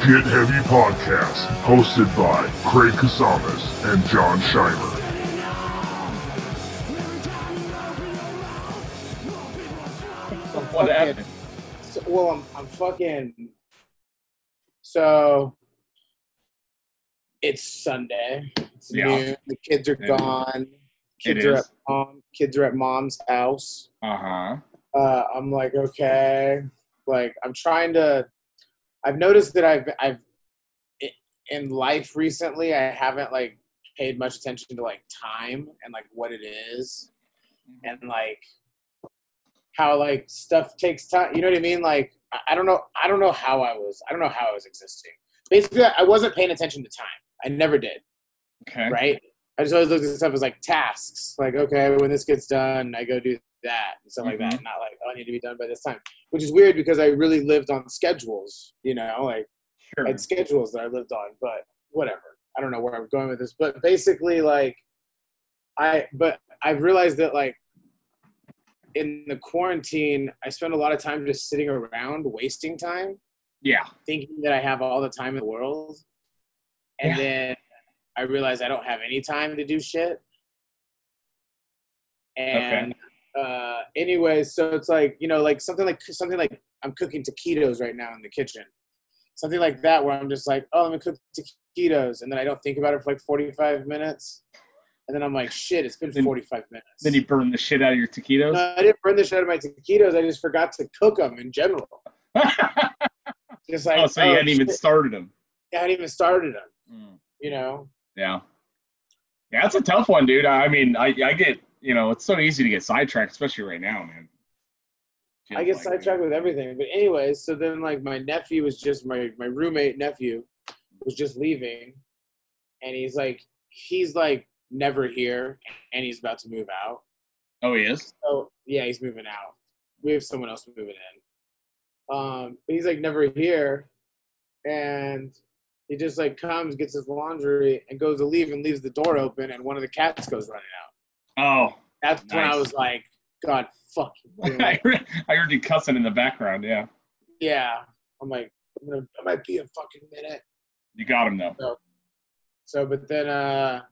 Get Heavy Podcast, hosted by Craig Kasamas and John Scheimer. What happened? So, well, I'm, I'm fucking. So it's Sunday. It's Yeah. noon. The kids are It is. gone. It Kids are at mom. Kids are at mom's house. Uh huh. Uh, I'm like, okay. Like, I'm trying to. I've noticed that I've I've in life recently. I haven't like paid much attention to like time and like what it is mm-hmm. and like how like stuff takes time. You know what I mean? Like I, I don't know. I don't know how I was. I don't know how I was existing. Basically, I wasn't paying attention to time. I never did. Okay. Right. I just always looked at stuff as like tasks. Like okay, when this gets done, I go do that and stuff like that. Mhm. Not like oh, I need to be done by this time. Which is weird because I really lived on schedules. You know, like Sure. I had schedules that I lived on, but whatever. I don't know where I'm going with this, but basically, like, I but I've realized that like in the quarantine, I spend a lot of time just sitting around, wasting time, yeah. thinking that I have all the time in the world, and Yeah. then I realize I don't have any time to do shit. And uh, anyway, so it's like you know, like something like something like I'm cooking taquitos right now in the kitchen, something like that, where I'm just like, oh, let me cook taquitos, and then I don't think about it for like 45 minutes, and then I'm like, shit, it's been Then- 45 minutes. Then you burn the shit out of your taquitos. No, I didn't burn the shit out of my taquitos. I just forgot to cook them in general. Just like, oh, so you hadn't even started them. I hadn't even started them. You know, Yeah. Yeah, that's a tough one, dude. I mean, I, I get, you know, it's so easy to get sidetracked, especially right now, man. I get like, sidetracked with everything. But anyways, so then like my nephew was just my my roommate nephew was just leaving, and he's like he's like never here, and he's about to move out. Oh, he is? So yeah, he's moving out. We have someone else moving in. Um, but he's like never here, and he just like comes, gets his laundry, and goes to leave, and leaves the door open, and one of the cats goes running out. Oh. That's when I was like, God, fuck. I heard, you cussing in the background. Yeah. yeah, I'm like, I'm gonna, I might be a fucking minute. You got him, though. So, but then, uh,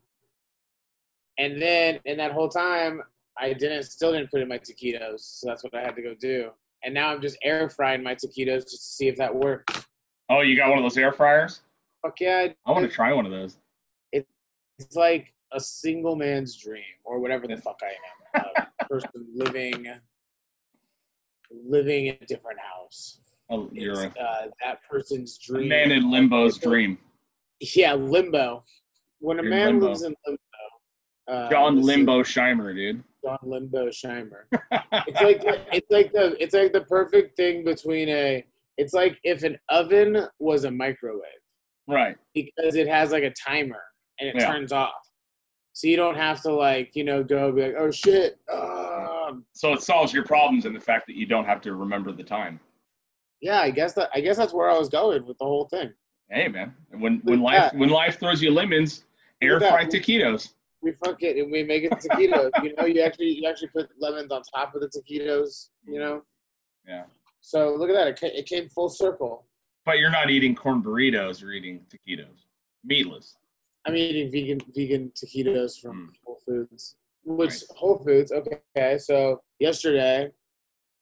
and then in that whole time, I didn't, still didn't put in my taquitos. So that's what I had to go do. And now I'm just air frying my taquitos just to see if that works. Oh, you got one of those air fryers? Fuck yeah. I want to try one of those. It's like a single man's dream or whatever the fuck I am. A person living, living in a different house. Oh, you're a, uh, that person's a dream. man in limbo's dream. Yeah, limbo. When a You're man limbo. lives in limbo. Uh, John this is Limbo Scheimer, dude. John Limbo Scheimer. it's like it's like the it's like the perfect thing between a. It's like if an oven was a microwave right. because it has like a timer and it Yeah. turns off, so you don't have to like you know go be like oh shit. Um, So it solves your problems in the fact that you don't have to remember the time. yeah, I guess that I guess that's where I was going with the whole thing. Hey, man. When when Look life that. when life throws you lemons, air fry taquitos. We fuck it and we make it taquitos. you know, you actually you actually put lemons on top of the taquitos. You know, Yeah. so look at that. It came, it came full circle. But you're not eating corn burritos. You're eating taquitos, meatless. I'm eating vegan vegan taquitos from Mm. Whole Foods. Which Nice. Whole Foods? Okay, so yesterday,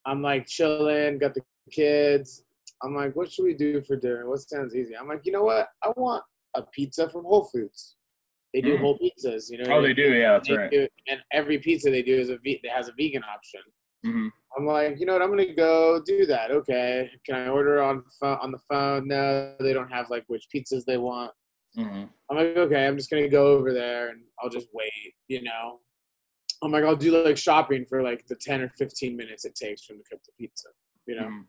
I'm like chilling, got the kids. I'm like, what should we do for dinner? What sounds easy? I'm like, you know what? I want a pizza from Whole Foods. They do Mm. whole pizzas, you know. Oh, they do. Yeah, that's right. do- and every pizza they do is a ve- that has a vegan option. hmm I'm like, you know what? I'm gonna go do that. Okay. Can I order on pho- on the phone? No, they don't have like which pizzas they want. Hmm I'm like, okay, I'm just gonna go over there and I'll just wait, you know. I'm like, I'll do like shopping for like the 10 or 15 minutes it takes for them to cook the pizza, you know. Mm-hmm.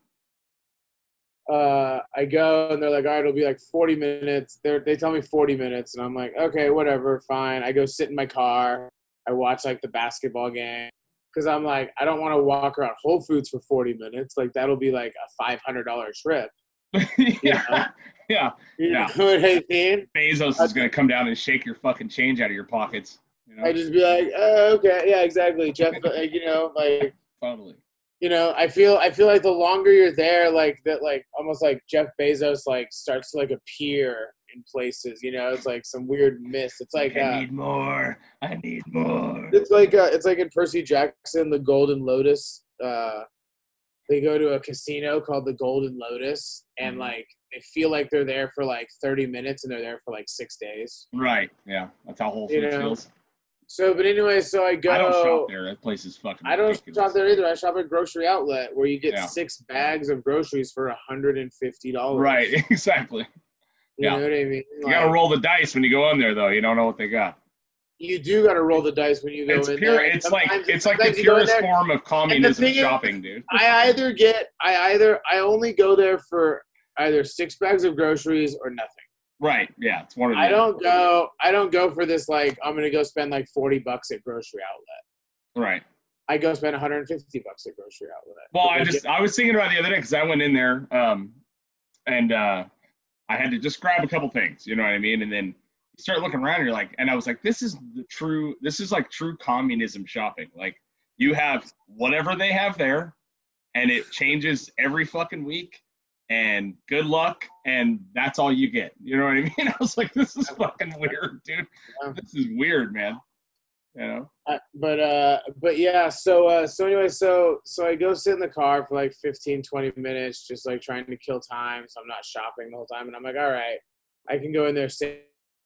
Uh, I go and they're like, all right, it'll be like 40 minutes. They they tell me 40 minutes, and I'm like, okay, whatever, fine. I go sit in my car. I watch like the basketball game because I'm like, I don't want to walk around Whole Foods for 40 minutes. Like that'll be like a $500 trip. yeah. yeah. You Yeah. know what I mean? Bezos is going to come down and shake your fucking change out of your pockets. You know? I just be like, oh, okay, yeah, exactly. Jeff, like, you know, like totally. you know, I feel I feel like the longer you're there, like that, like almost like Jeff Bezos like starts to like appear in places. You know, it's like some weird mist. It's like I uh, need more. I need more. it's like uh, it's like in Percy Jackson, the Golden Lotus. Uh, they go to a casino called the Golden Lotus, and Mhm. like they feel like they're there for like 30 minutes, and they're there for like six days. Right. Yeah. That's how Whole You know, feels. So, but anyway, so I go. I don't shop there. That place is fucking. I don't ridiculous. shop there either. I shop at grocery outlet where you get Yeah. six bags of groceries for hundred and fifty dollars. Right. Exactly. You yeah. know what I mean? You gotta roll the dice when you go in there, though. You don't know what they got. You do got to roll the dice when you go It's in pure. there. and It's like it's like the sometimes you go in purest form of communism thing is- shopping, dude. I either get, I either, I only go there for either six bags of groceries or nothing. Right. Yeah. It's one of the. I don't go, I don't go for this. Like, I'm gonna go spend like forty bucks at grocery outlet. Right. I go spend 150 bucks at grocery outlet. Well, I just I was thinking about it the other day because I went in there, um, and uh, I had to just grab a couple things. You know what I mean? And then start looking around, and you're like, and I was like, this is the true. This is like true communism shopping. Like you have whatever they have there, and it changes every fucking week. And good luck, and that's all you get. You know what I mean? I was like, this is fucking weird, dude. This is weird, man. You know? Uh, but uh but yeah so uh so anyway so so i go sit in the car for like 15 20 minutes just like trying to kill time so i'm not shopping the whole time and i'm like all right i can go in there sa-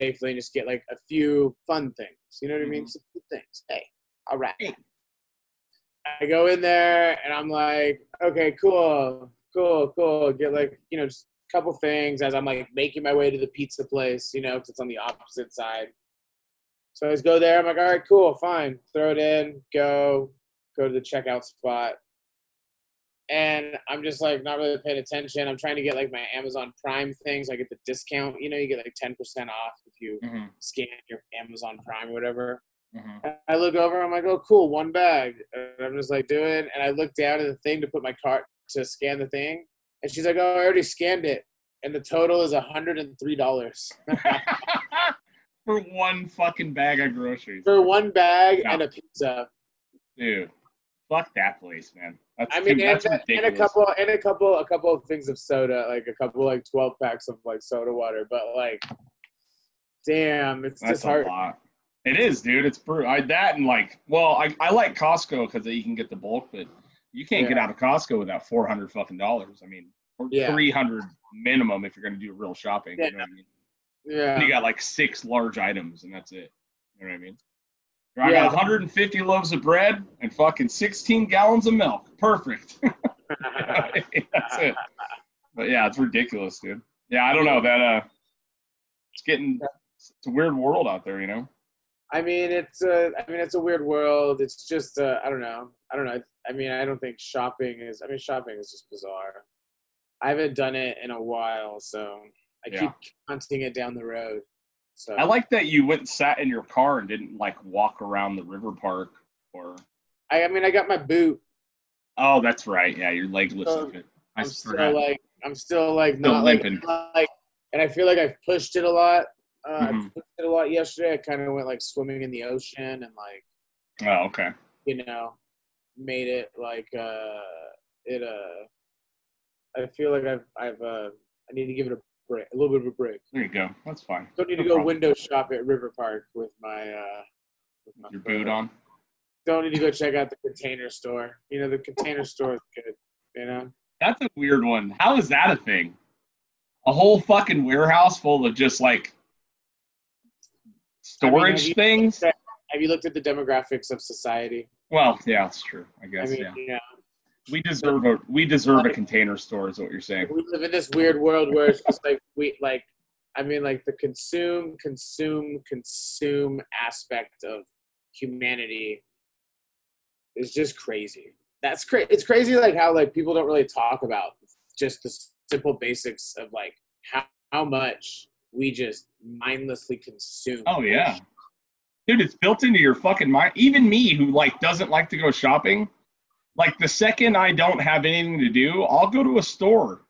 safely and just get like a few fun things you know what i mean Mhm. some good things hey all right Hey. i go in there and i'm like okay cool cool cool get like you know just a couple things as i'm like making my way to the pizza place you know 'cause it's on the opposite side so I just go there. I'm like, all right, cool, fine. Throw it in, go, go to the checkout spot. And I'm just like not really paying attention. I'm trying to get like my Amazon Prime things. I get the discount. You know, you get like 10% off if you Mm-hmm. scan your Amazon Prime or whatever. Mm-hmm. I look over. I'm like, oh, cool, one bag. And I'm just like doing. And I look down at the thing to put my cart to scan the thing. And she's like, oh, I already scanned it. And the total is $103 For one fucking bag of groceries. for one bag and a pizza. Dude, fuck that place, man. That's I mean, too, and, and a couple, and a couple, a couple of things of soda, like a couple, like twelve packs of like soda water. But like, damn, it's That's just a hard. lot. It is, dude. It's brutal. I that and like, well, I, I like Costco because you can get the bulk, but you can't get out of Costco without four hundred fucking dollars. I mean, or Yeah. three hundred minimum if you're gonna do real shopping. You know what I mean? Yeah, And you got like six large items, and that's it. You know what I mean? I Yeah. got 150 loaves of bread and fucking 16 gallons of milk. Perfect. That's it. But yeah, it's ridiculous, dude. Yeah, I don't know that. Uh, it's getting. It's a weird world out there, you know. I mean, it's a, I mean, it's a weird world. It's just, uh, I don't know. I don't know. I mean, I don't think shopping is. I mean, shopping is just bizarre. I haven't done it in a while, so I Yeah. keep hunting it down the road. So I like that you went and sat in your car and didn't like walk around the river park or. I, I mean, I got my boot. Oh, that's right. Yeah, your legless So, of it. I I'm still forgot. like I'm still like Still not like, limping. like and I feel like I've pushed it a lot. Uh, I Mhm. pushed it a lot yesterday. I kind of went like swimming in the ocean and like oh, okay. you know made it like uh it uh I feel like I've I've uh I need to give it a break a little bit of a break. There you go. That's fine. Don't need to go problem. window shop at River Park with my uh with my Your boot on. Don't need to go check out the container store. You know the container store is good. You know. That's a weird one. How is that a thing? A whole fucking warehouse full of just like storage have you- things? Have you looked at the demographics of society? Well, yeah, that's true. I I guess mean, yeah. you know, We deserve a we deserve a container store, is what you're saying. we live in this weird world where it's just like we like I mean like the consume, consume, consume aspect of humanity is just crazy. That's crazy. It's crazy like how like people don't really talk about just the simple basics of like how, how much we just mindlessly consume. Oh yeah, dude, it's built into your fucking mind. Even me, who like doesn't like to go shopping, like the second I don't have anything to do, I'll go to a store.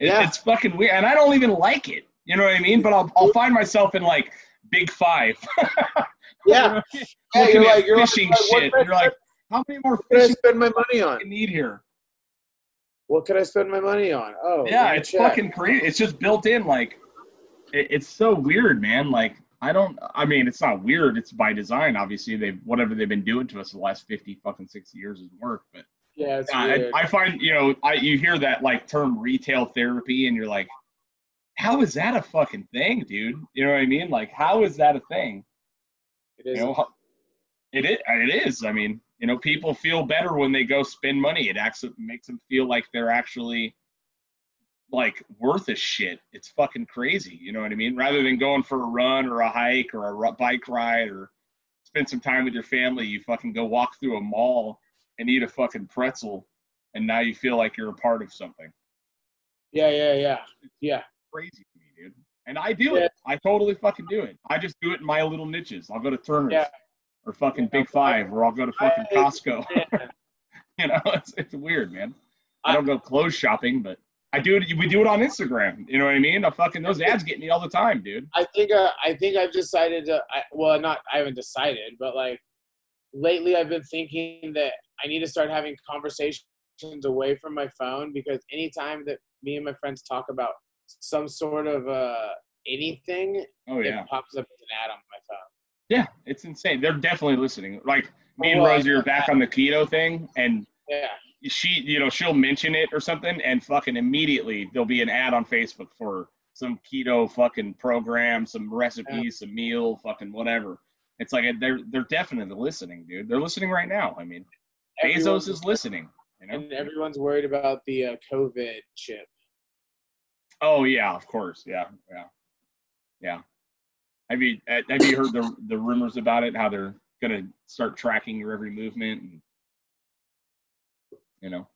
It, Yeah. It's fucking weird, and I don't even like it. You know what I mean? But I'll I'll find myself in like Big Five. Yeah. Yeah, you're like- you're fishing like, shit. You're like, How many more could I fish spend my money on? need here? What could I spend my money on? Oh, yeah, it's check. fucking crazy. It's just built in. Like, it, it's so weird, man. Like, I don't. I mean, it's not weird. It's by design. Obviously, they've whatever they've been doing to us the last fifty fucking sixty years is work. But Yeah, it's yeah, weird. I, I find you know, I you hear that like term retail therapy, and you're like, how is that a fucking thing, dude? You know what I mean? Like, how is that a thing? it You know, it is. It is. I mean, you know, people feel better when they go spend money. It actually makes them feel like they're actually like worth a shit. It's fucking crazy. You know what I mean? Rather than going for a run or a hike or a bike ride or spend some time with your family, you fucking go walk through a mall and eat a fucking pretzel, and now you feel like you're a part of something. yeah, yeah, yeah, yeah. Crazy to me, dude. And I do Yeah. it. I totally fucking do it. I just do it in my little niches. I'll go to Turner's Yeah. or fucking Yeah, Big Five, or I'll go to fucking I- Costco. You know, it's it's weird, man. I don't go clothes shopping, but I do it. We do it on Instagram. You know what I mean? I fucking those ads get me all the time, dude. I think uh, I think I've decided to. I, well, not I haven't decided, but like lately I've been thinking that I need to start having conversations away from my phone because anytime that me and my friends talk about some sort of uh anything, Oh yeah, it pops up as an ad on my phone. yeah, it's insane. They're definitely listening. Like me and I Rosie are back on the keto thing, and Yeah, she, you know, she'll mention it or something, and fucking immediately there'll be an ad on Facebook for some keto fucking program, some recipes, some meal, fucking whatever. It's like they're they're definitely listening, dude. They're listening right now. I mean, Bezos is listening. You know? and everyone's worried about the uh, COVID chip. Oh yeah, of course. Yeah, yeah, yeah. Have you have you heard the the rumors about it? How they're gonna start tracking your every movement and you know,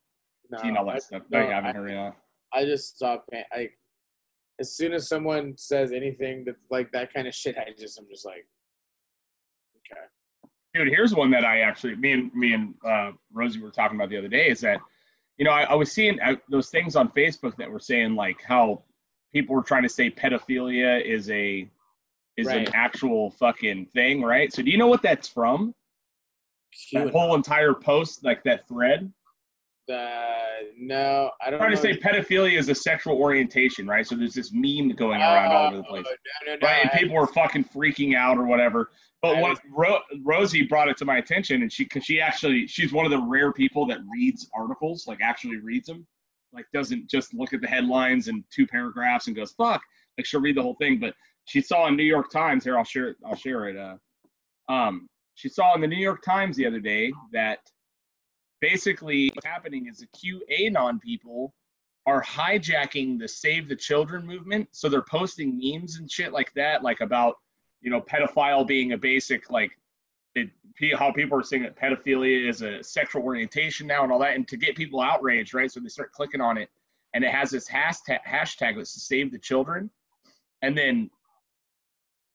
No, seeing all that I- stuff. no, I haven't I- heard. I just stop. paying- I as soon as someone says anything that like that kind of shit, I just I'm just like, okay. Dude, here's one that I actually me and me and uh, Rosie were talking about the other day. Is that you know I, I was seeing uh, those things on Facebook that were saying like how people were trying to say pedophilia is a is Right. an actual fucking thing, right? So do you know what that's from? That whole entire post, like that thread. Uh, no, I don't. trying to say pedophilia is a sexual orientation, right? So there's this meme going around all over the place, Oh, No, no, no. right? And people were fucking freaking out or whatever. But what Ro- Rosie brought it to my attention, and she, because she actually, she's one of the rare people that reads articles, like actually reads them, like doesn't just look at the headlines and two paragraphs and goes fuck. Like she'll read the whole thing. But she saw in New York Times. Here, I'll share it. I'll share it. Uh, um, she saw in the New York Times the other day that basically what's happening is the QAnon people are hijacking the Save the Children movement. So they're posting memes and shit like that, like about, you know, pedophile being a basic, like, it, how people are saying that pedophilia is a sexual orientation now and all that, and to get people outraged, right? So they start clicking on it, and it has this hashtag, hashtag that's Save the Children, and then,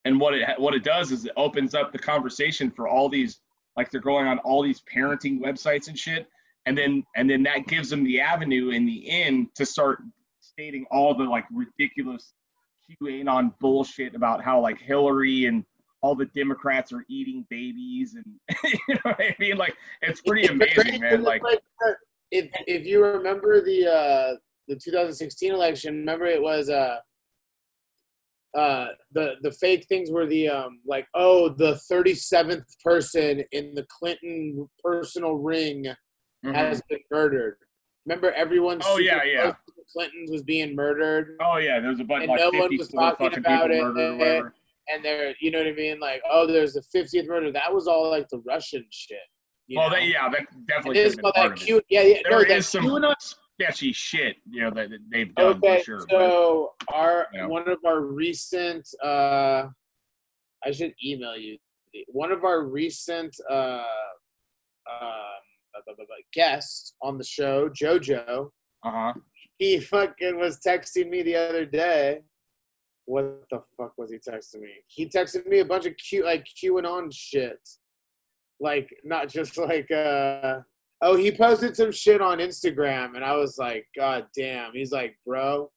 and what it what it does is it opens up the conversation for all these like they're going on all these parenting websites and shit. And then and then that gives them the avenue in the end to start stating all the like ridiculous QAnon bullshit about how like Hillary and all the Democrats are eating babies and you know what I mean? Like it's pretty amazing man. like if if you remember the uh the 2016 election, remember it was uh uh the the fake things were the um like oh the 37th person in the Clinton personal ring mhm. has been murdered. Remember everyone Oh, yeah, yeah. Clintons was being murdered oh yeah there's a bunch And like no one 54 was talking about it, murdered and they're you know what I mean like oh there's the 50th murder that was all like the Russian shit. you well know? that yeah that definitely have part that. Q, yeah, yeah, There no, is that some QAnon sketchy shit you know that, that they've done Okay, for sure but- so our Yeah. one of our recent uh I should email you one of our recent uh um guests on the show, Jojo, uh-huh he fucking was texting me the other day. What the fuck was he texting me? He texted me a bunch of cute like Q like QAnon shit. Like not just like uh oh he posted some shit on Instagram and I was like, God damn. He's like, bro.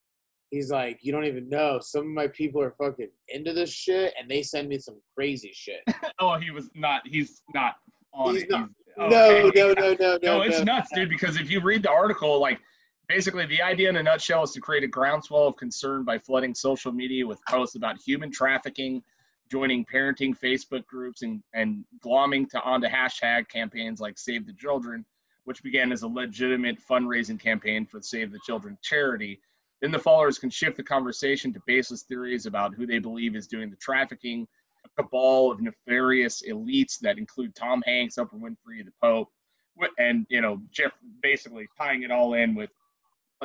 He's like, you don't even know. Some of my people are fucking into this shit and they send me some crazy shit. Oh, he was not. He's not on He's it. not. Oh, no, Okay. no, no, no, no. No, it's no. nuts, dude. Because if you read the article, like basically the idea in a nutshell is to create a groundswell of concern by flooding social media with posts about human trafficking, joining parenting Facebook groups, and and glomming to onto hashtag campaigns like Save the Children, which began as a legitimate fundraising campaign for Save the Children charity. Then the followers can shift the conversation to baseless theories about who they believe is doing the trafficking, a cabal of nefarious elites that include Tom Hanks, Oprah Winfrey, the Pope, and you know Jeff basically tying it all in with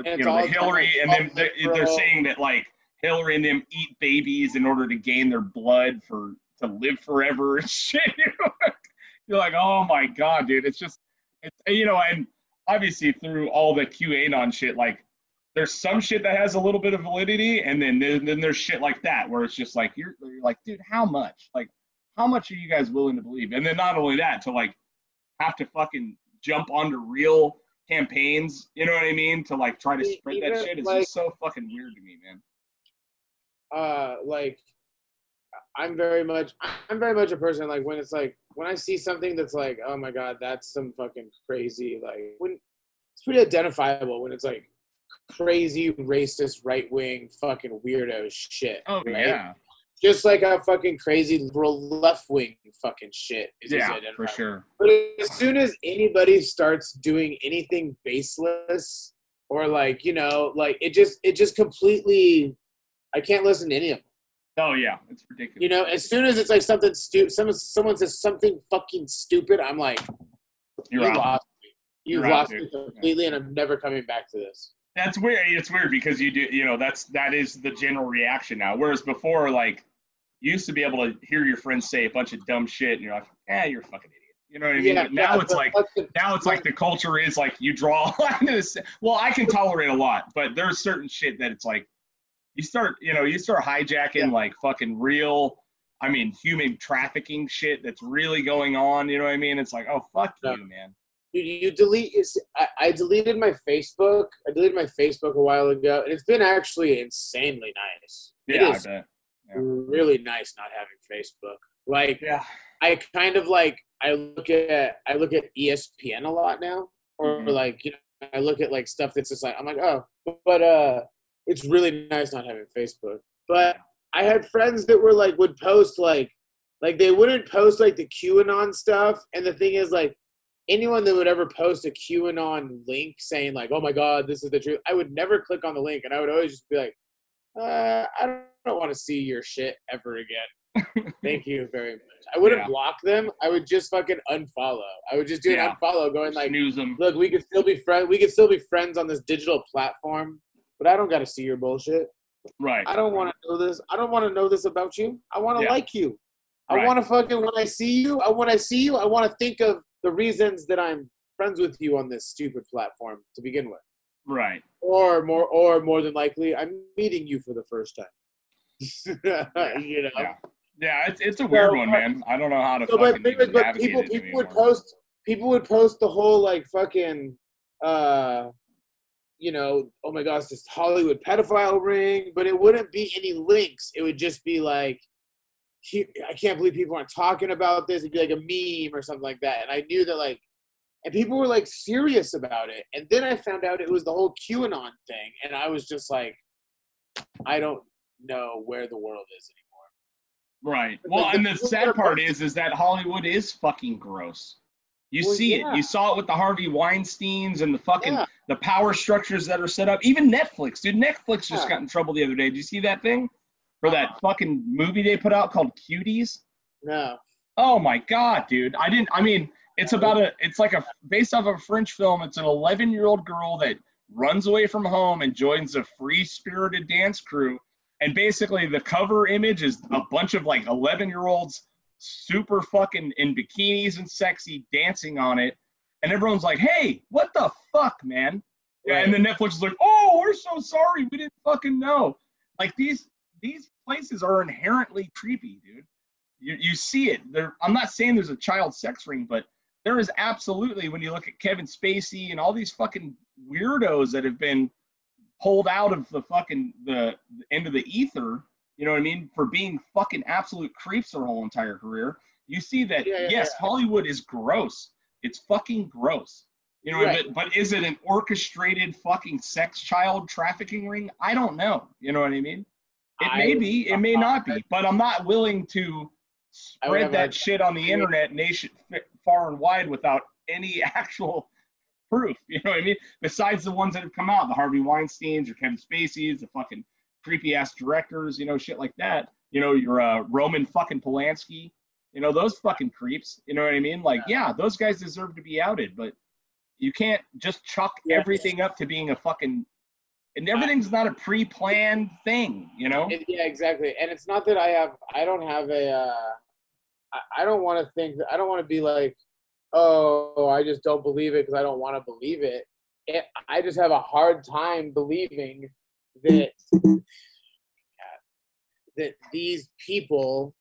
you know the Hillary, and then they're, they're saying that like Hillary and them eat babies in order to gain their blood for to live forever and shit. You're like, oh my god, dude! It's just, it's you know, and obviously through all the QAnon shit, like there's some shit that has a little bit of validity, and then then, then there's shit like that where it's just like you're, you're like, dude, how much? Like, how much are you guys willing to believe? And then not only that, to like have to fucking jump onto real campaigns, you know what I mean? To like try to spread that shit is like- just so fucking weird to me, man. Uh like i'm very much i'm very much a person like when it's like when i see something that's like oh my god that's some fucking crazy like when it's pretty identifiable when it's like crazy racist right wing fucking weirdo shit Oh right? yeah, just like a fucking crazy liberal left wing fucking shit yeah, for sure. But as soon as anybody starts doing anything baseless or like, you know, like it just it just completely I can't listen to any of them. Oh yeah, it's ridiculous. You know, as soon as it's like something stupid someone someone says something fucking stupid, I'm like, You're you out. lost me. You You're out, lost me dude. completely and I'm never coming back to this. That's weird. It's weird because you do, you know, that's that is the general reaction now. Whereas before, like, you used to be able to hear your friends say a bunch of dumb shit, and you're like, "Eh, you're a fucking idiot." You know what I mean? but now yeah, it's like fucking- now it's like the culture is like you draw a line in the Well, I can tolerate a lot, but there's certain shit that it's like you start, you know, you start hijacking Yeah. like fucking real. I mean, human trafficking shit that's really going on. You know what I mean? It's like, oh fuck Yeah. you, man. you, you delete is I, I deleted my Facebook. I deleted my Facebook a while ago, and it's been actually insanely nice. It Yeah, I bet. Yeah. really nice not having Facebook. Like Yeah. I kind of like I look at I look at ESPN a lot now, or Mhm. like you know I look at like stuff that's just like I'm like oh, but uh, it's really nice not having Facebook. But I had friends that were like would post like like they wouldn't post like the QAnon stuff, and the thing is like anyone that would ever post a QAnon link saying like oh my god this is the truth, I would never click on the link, and I would always just be like uh, I don't, don't want to see your shit ever again. Thank you very much. I wouldn't Yeah. block them. I would just fucking unfollow. I would just do Yeah. an unfollow, going like, Snooze them. "Look, we could still be friends. We could still be friends on this digital platform, but I don't got to see your bullshit. Right. I don't want to know this. I don't want to know this about you. I want to Yeah. like you. I Right. want to fucking when I see you. I when I see you, I want to think of the reasons that I'm friends with you on this stupid platform to begin with, Right. or more, or more than likely, I'm meeting you for the first time. you know. Yeah. Yeah, it's, it's a weird So, one, uh, man. I don't know how to So, but, fucking thing is, even but people people would post people would post the whole like fucking uh you know oh my gosh this Hollywood pedophile ring, but it wouldn't be any links. It would just be like he, I can't believe people aren't talking about this. It'd be like a meme or something like that. And I knew that like and people were like serious about it. And then I found out it was the whole QAnon thing, and I was just like, I don't know where the world is anymore. Right. Well, like, and the the sad part is, is that Hollywood is fucking gross. You Well, see yeah. it. You saw it with the Harvey Weinstein's and the fucking Yeah. the power structures that are set up. Even Netflix, dude. Netflix just Yeah. got in trouble the other day. Did you see that thing for that uh-huh. fucking movie they put out called Cuties? No. Oh my god, dude! I didn't. I mean, it's about a. It's like a based off of a French film. It's an 11 year old girl that runs away from home and joins a free spirited dance crew. And basically, the cover image is a bunch of like 11 year olds, super fucking in bikinis and sexy, dancing on it. And everyone's like, "Hey, what the fuck, man?" Yeah, and then Netflix is like, "Oh, we're so sorry, we didn't fucking know." Like these these places are inherently creepy, dude. You you see it. There, I'm not saying there's a child sex ring, but there is absolutely when you look at Kevin Spacey and all these fucking weirdos that have been pulled out of the fucking the, the end of the ether. You know what I mean? For being fucking absolute creeps their whole entire career. You see that Yeah, yeah, yes, yeah. Hollywood is gross. It's fucking gross. You know, Right. but, but is it an orchestrated fucking sex child trafficking ring? I don't know. You know what I mean? It I may be, it may not be, but I'm not willing to spread that shit on the internet nation far and wide without any actual proof. You know what I mean? Besides the ones that have come out, the Harvey Weinstein's or Kevin Spacey's, the fucking creepy ass directors, you know, shit like that. You know, your uh, Roman fucking Polanski, you know, those fucking creeps. You know what I mean? Like, yeah, those guys deserve to be outed, but you can't just chuck everything up to being a fucking. And everything's not a pre-planned thing, you know. It- yeah, exactly. And it's not that I have. I don't have a. Uh, I, I don't want to think. I don't want to be like, oh, I just don't believe it because I don't want to believe it. it. I just have a hard time believing that that these people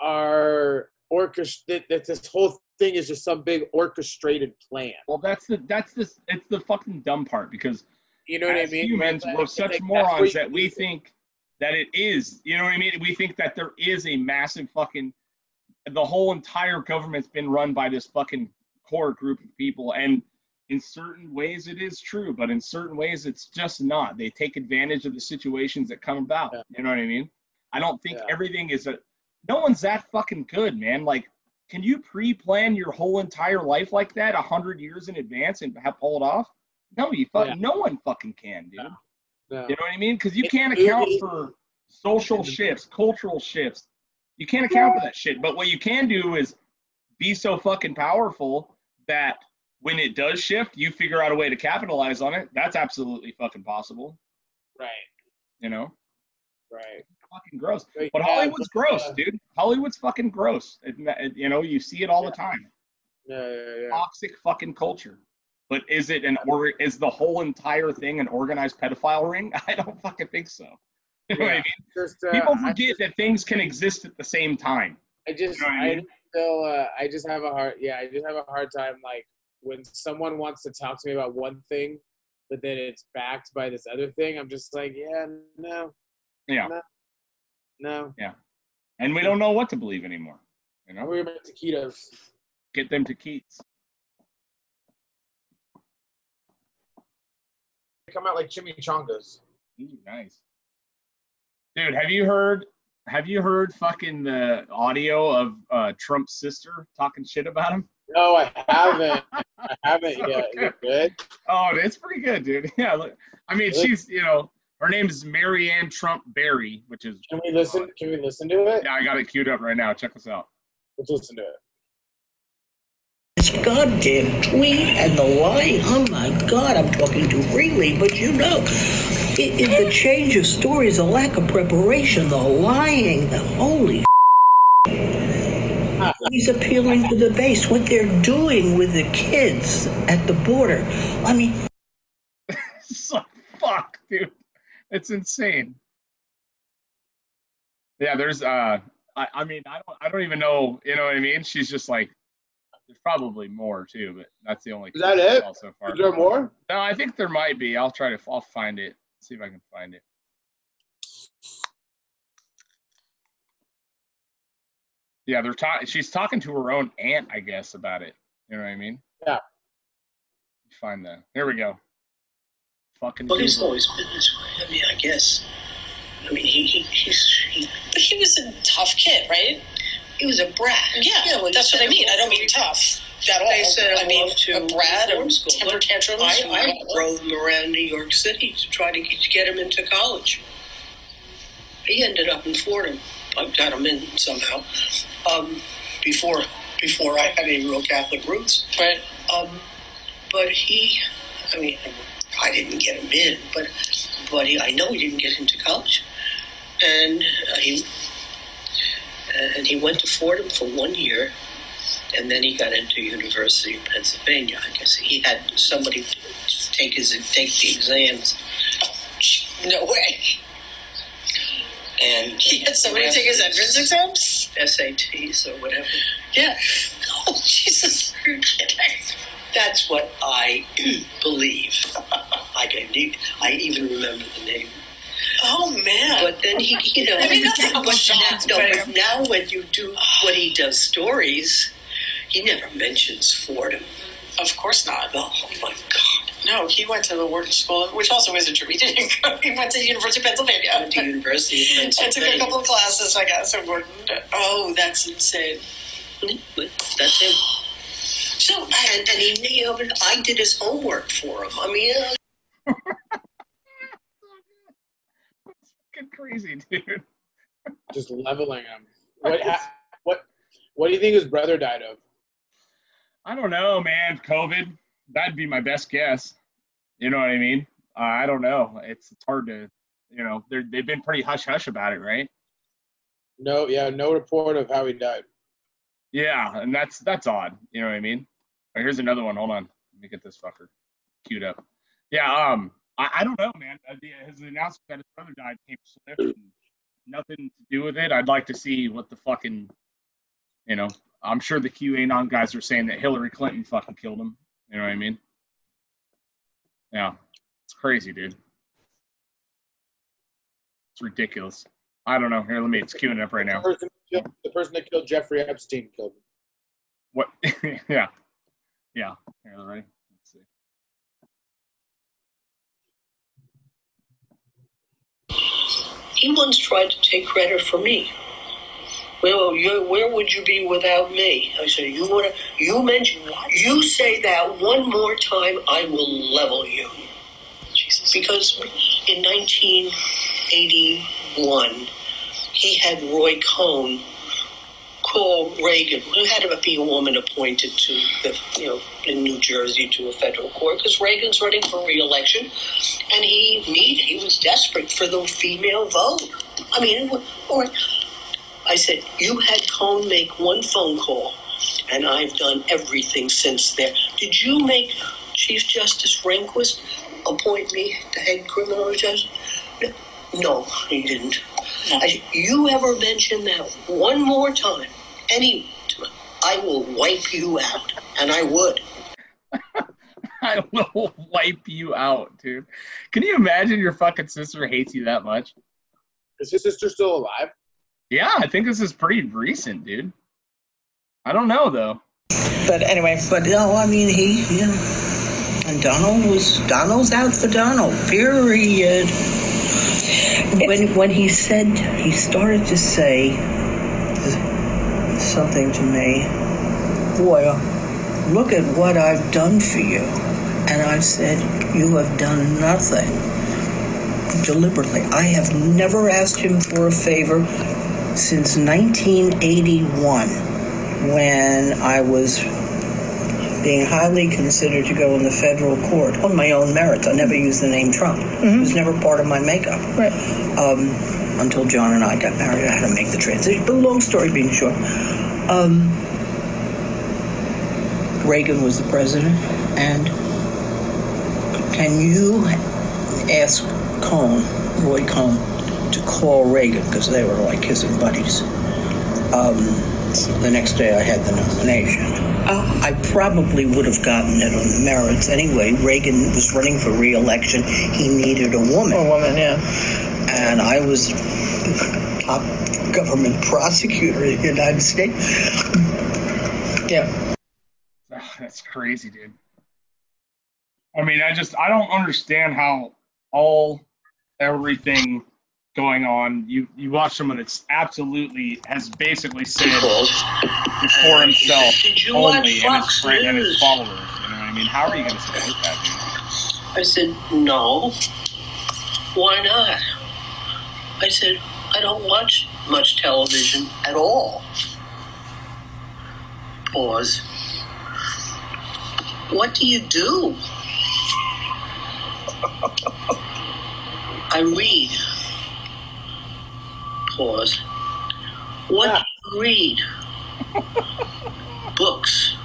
are orchestrated. That that this whole thing is just some big orchestrated plan. Well, that's the that's the it's the fucking dumb part because You know what I mean? humans, we're such like, morons that we think that it is. You know what I mean? We think that there is a massive fucking. The whole entire government's been run by this fucking core group of people, and in certain ways it is true, but in certain ways it's just not. They take advantage of the situations that come about. Yeah. You know what I mean? I don't think Yeah. everything is a. No one's that fucking good, man. Like, can you pre-plan your whole entire life like that a hundred years in advance and have pull it off? No, you fuck. Yeah. No one fucking can, dude. No. You know what I mean? Because you can't account for social shifts, cultural shifts. You can't account for that shit. But what you can do is be so fucking powerful that when it does shift, you figure out a way to capitalize on it. That's absolutely fucking possible. Right. You know, Right. fucking gross. But yeah, Hollywood's gross, uh, dude. Hollywood's fucking gross. It- it- you know, you see it all the time. Yeah, yeah, yeah. Toxic fucking culture. But is it an or is the whole entire thing an organized pedophile ring? I don't fucking think so. You know what I mean? Just, uh, People I forget that things can exist at the same time. I just, You know I I, mean? still, uh, I just have a hard, yeah, I just have a hard time, like, when someone wants to talk to me about one thing, but then it's backed by this other thing, I'm just like, yeah, no, Yeah. no. Yeah. And we don't know what to believe anymore. You I'm know? worried about taquitos. Get them to Keats. They come out like chimichangas. Ooh, nice. Dude, have you heard have you heard fucking the audio of uh, Trump's sister talking shit about him? No, I haven't. I haven't yet. Is it good? Oh, it's pretty good, dude. Yeah, look, I mean, Really? she's you know, her name is Maryanne Trump Barry, which is Can we listen? Can we listen to it? yeah, I got it queued up right now. Check this out. Let's listen to it. This goddamn tweet and the lying. Oh my God, I'm talking too freely, but you know, it, it, the change of stories, the lack of preparation, the lying, the holy. He's appealing to the base. What they're doing with the kids at the border. I mean, It's like, fuck, dude. It's insane. Yeah, there's uh I, I mean I don't I don't even know, you know what I mean? She's just like there's probably more too, but that's the only Is that clip it? so far. Is there more? No, I think there might be. I'll try to I'll find it. See if I can find it. Yeah, they're talking. She's talking to her own aunt, I guess, about it. You know what I mean? Yeah. Find that. Here we go. Fucking. Well, he's always been this way. I mean, I guess. I mean, he, he he's he, But he was a tough kid, right? he was a brat. Yeah, well, that's what I mean. I don't mean tough at all. They said I mean, to reform or school, temper tantrums. I, I drove him around New York City to try to get, to get him into college. He ended up in Fordham. I got him in somehow. Um, before before I had any real Catholic roots. Right. Um, but he, I mean, I didn't get him in, but but he, I know he didn't get into college, and uh, he and he went to Fordham for one year, and then he got into University of Pennsylvania. I guess he had somebody take his take the exams, No way. and He had somebody take his entrance exams? SATs or whatever. Yeah. Oh, Jesus. You're kidding. That's what I believe. I can I even remember the name. Oh, man. But then he, you know, I mean, that's but now, no, now when you do when he does stories, he never mentions Fordham. Of course not. Oh my God! No, he went to the Wharton School, which also isn't true. He didn't go. He went to the University of Pennsylvania. Went to University of and took a couple of classes, I guess, at Wharton. Oh, that's insane. That's him. So, and, and he, you know, I did his homework for him. I mean, uh, Fucking crazy, dude. Just leveling him. What? ha- what? What do you think his brother died of? I don't know, man. COVID. That'd be my best guess. You know what I mean? Uh, I don't know. It's it's hard to, you know, they're they've been pretty hush hush about it, right? No, yeah, no report of how he died. Yeah, and that's that's odd. You know what I mean? Right, here's another one. Hold on, let me get this fucker queued up. Yeah, um, I, I don't know, man. Uh, the, his announcement that his brother died came swift. And nothing to do with it. I'd like to see what the fucking, you know, I'm sure the QAnon guys are saying that Hillary Clinton fucking killed him. You know what I mean? Yeah, it's crazy, dude. It's ridiculous. I don't know. Here, let me. It's queuing up right now. The person, that killed- the person that killed Jeffrey Epstein killed him. What? yeah, yeah. Here, ready? Let's see. he once tried to take credit for me. Well, you, where would you be without me? I said, you want to, you mention, you say that one more time, I will level you. Jesus. Because in 1981, he had Roy Cohn call Reagan, who had to be a woman appointed to the, you know, in New Jersey to a federal court, because Reagan's running for reelection, and he needed, he was desperate for the female vote. I mean, or I said, you had Cohn make one phone call, and I've done everything since there. Did you make Chief Justice Rehnquist appoint me the head criminal justice? No, he didn't. I you ever mention that one more time, any, I will wipe you out, and I would. I will wipe you out, dude. Can you imagine your fucking sister hates you that much? Is his sister still alive? Yeah, I think this is pretty recent, dude. I don't know though. But anyway, but no, I mean he, you know, and Donald was Donald's out for Donald. Period. When when he said he started to say something to me, boy, look at what I've done for you, and I said, you have done nothing. Deliberately, I have never asked him for a favor since 1981 when I was being highly considered to go in the federal court on my own merits. I never used the name Trump. It was never part of my makeup. Right. Um, until John and I got married, I had to make the transition. But long story being short, um, Reagan was the president, and can you ask Cohn, Roy Cohn, call Reagan because they were like kissing buddies? Um, the next day I had the nomination. Uh, I probably would have gotten it on the merits anyway. Reagan was running for re-election. He needed a woman. A woman, yeah. And I was top government prosecutor in the United States. Yeah. Ah, That's crazy, dude. I mean, I just I don't understand how all everything going on. You you watch someone that's absolutely has basically said for uh, himself Did you only and his friend and his followers. You know what I mean? How are you going to support that, I said, no. Why not? I said, I don't watch much television at all. Pause. What do you do? I read. Pause. What ah. do you read? Books.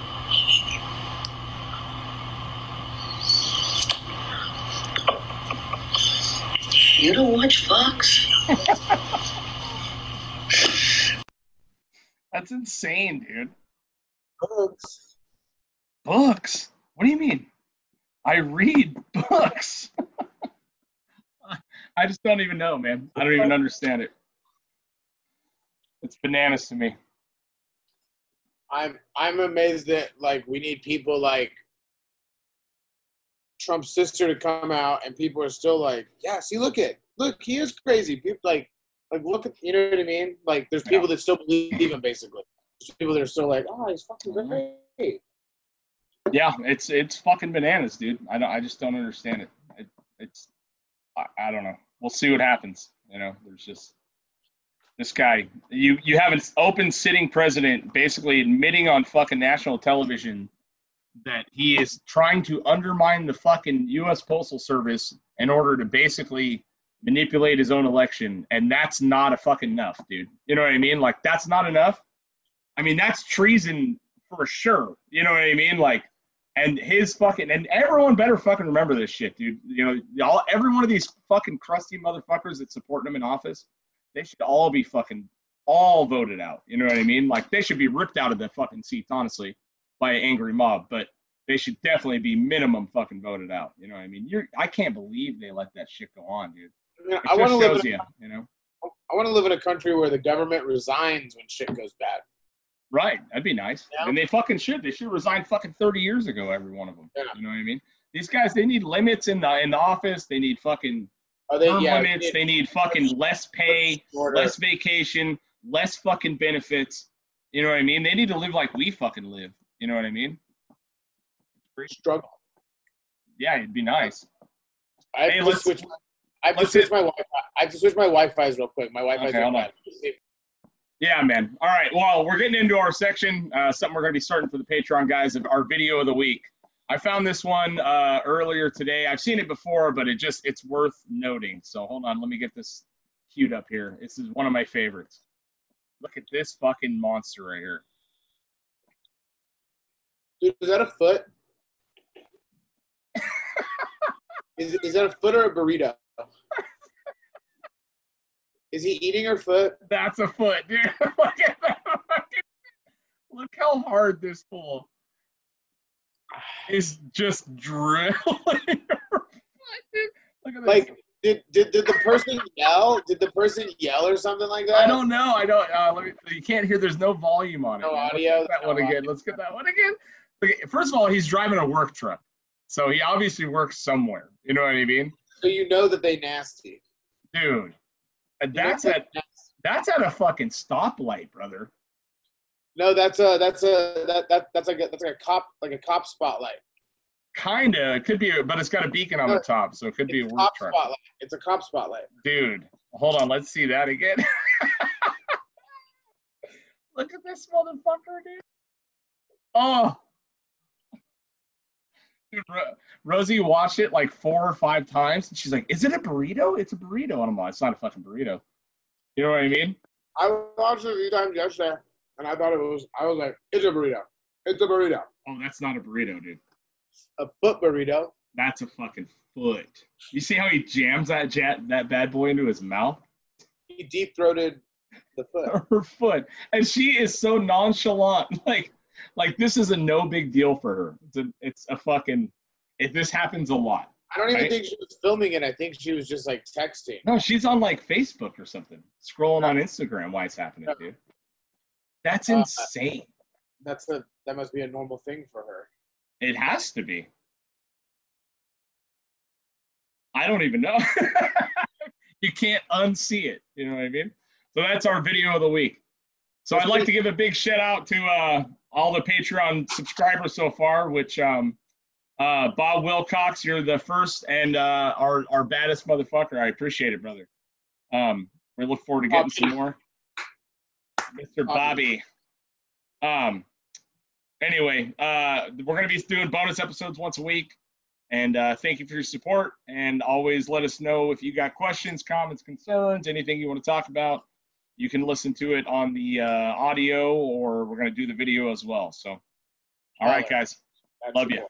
You don't watch Fox? That's insane, dude. Books. Books? What do you mean? I read books. I just don't even know, man. I don't even understand it. It's bananas to me. I'm I'm amazed that like we need people like Trump's sister to come out and people are still like, yeah, see, look at look, he is crazy. People like like look at you know what I mean? Like there's people that still believe him basically. There's people that are still like, oh, he's fucking mm-hmm. great. Yeah, it's it's fucking bananas, dude. I don't. I just don't understand it. it it's I, I don't know. We'll see what happens. You know, there's just this guy. You you have an open sitting president basically admitting on fucking national television that he is trying to undermine the fucking U.S. Postal Service in order to basically manipulate his own election, and that's not a fucking enough, dude. You know what I mean? Like that's not enough. I mean, that's treason for sure. You know what I mean? Like, and his fucking and everyone better fucking remember this shit, dude. You know, all every one of these fucking crusty motherfuckers that support him in office, they should all be fucking all voted out. You know what I mean? Like they should be ripped out of the fucking seats, honestly, by an angry mob. But they should definitely be minimum fucking voted out. You know what I mean? You're I can't believe they let that shit go on, dude. I, want to live. In, you, you know. I want to live in a country where the government resigns when shit goes bad. Right, that'd be nice. Yeah. And they fucking should. They should resign fucking thirty years ago. Every one of them. Yeah. You know what I mean? These guys, they need limits in the in the office. They need fucking Are they? term Yeah. limits. They need fucking less pay, Shorter. less vacation, less fucking benefits. You know what I mean? They need to live like we fucking live. You know what I mean? struggle. Yeah, it'd be nice. I have Hey, to let's- switch. I have to let's switch my Wi-Fi. I have to switch my Wi-Fi's real quick. My Wi-Fi's Okay, real hold on. Yeah, man. All right. Well, we're getting into our section. Uh, something we're going to be starting for the Patreon guys of our video of the week. I found this one uh, earlier today. I've seen it before, but it just it's worth noting. So hold on, let me get this queued up here. This is one of my favorites. Look at this fucking monster right here. Dude, is that a foot? is is that a foot or a burrito? Is he eating her foot? That's a foot, dude. Look at that. Look how hard this fool is just drilling her foot. Look at this. Like, did, did did the person yell? Did the person yell or something like that? I don't know. I don't. Uh, let me. You can't hear. There's no volume on it. No man. Let's audio, get that no one again. Let's get that one again. Look, first of all, he's driving a work truck, so he obviously works somewhere. You know what I mean, So you know that they nasty. dude? And You know that's at that's at a fucking stoplight, brother. No, that's a that's a that, that that's like a that's like a cop like a cop spotlight. Kinda. It could be, but it's got a beacon on the top, so it could be a work cop truck, spotlight. It's a cop spotlight. dude. Hold on. Let's see that again. Look at this motherfucker, dude. Oh. Dude, Ro- Rosie watched it like four or five times, and she's like, "Is it a burrito? It's a burrito." And I'm like, "It's not a fucking burrito." You know what I mean? I watched it a few times yesterday, and I thought it was. I was like, it's a burrito. It's a burrito. Oh, that's not a burrito, dude. A foot burrito. That's a fucking foot. You see how he jams that ja- that bad boy into his mouth? He deep throated the foot. Her foot, and she is so nonchalant. Like, like this is a no big deal for her. It's a, it's a fucking. If this happens a lot. I don't even Right. think she was filming it. I think she was just like texting. No, she's on like Facebook or something, scrolling on Instagram. Why it's happening, dude? That's Uh, insane. That's a that must be a normal thing for her. It has to be. I don't even know. you can't unsee it. You know what I mean? So that's our video of the week. So I'd like to give a big shout out to uh, all the Patreon subscribers so far, which um, uh, Bob Wilcox, you're the first and uh, our our baddest motherfucker. I appreciate it, brother. Um, we look forward to getting some more. Mr. Bobby. Um, anyway, uh, we're going to be doing bonus episodes once a week. And uh, thank you for your support. And always let us know if you got questions, comments, concerns, anything you want to talk about. You can listen to it on the uh, audio, or we're going to do the video as well. So, all right, guys. That's Love cool.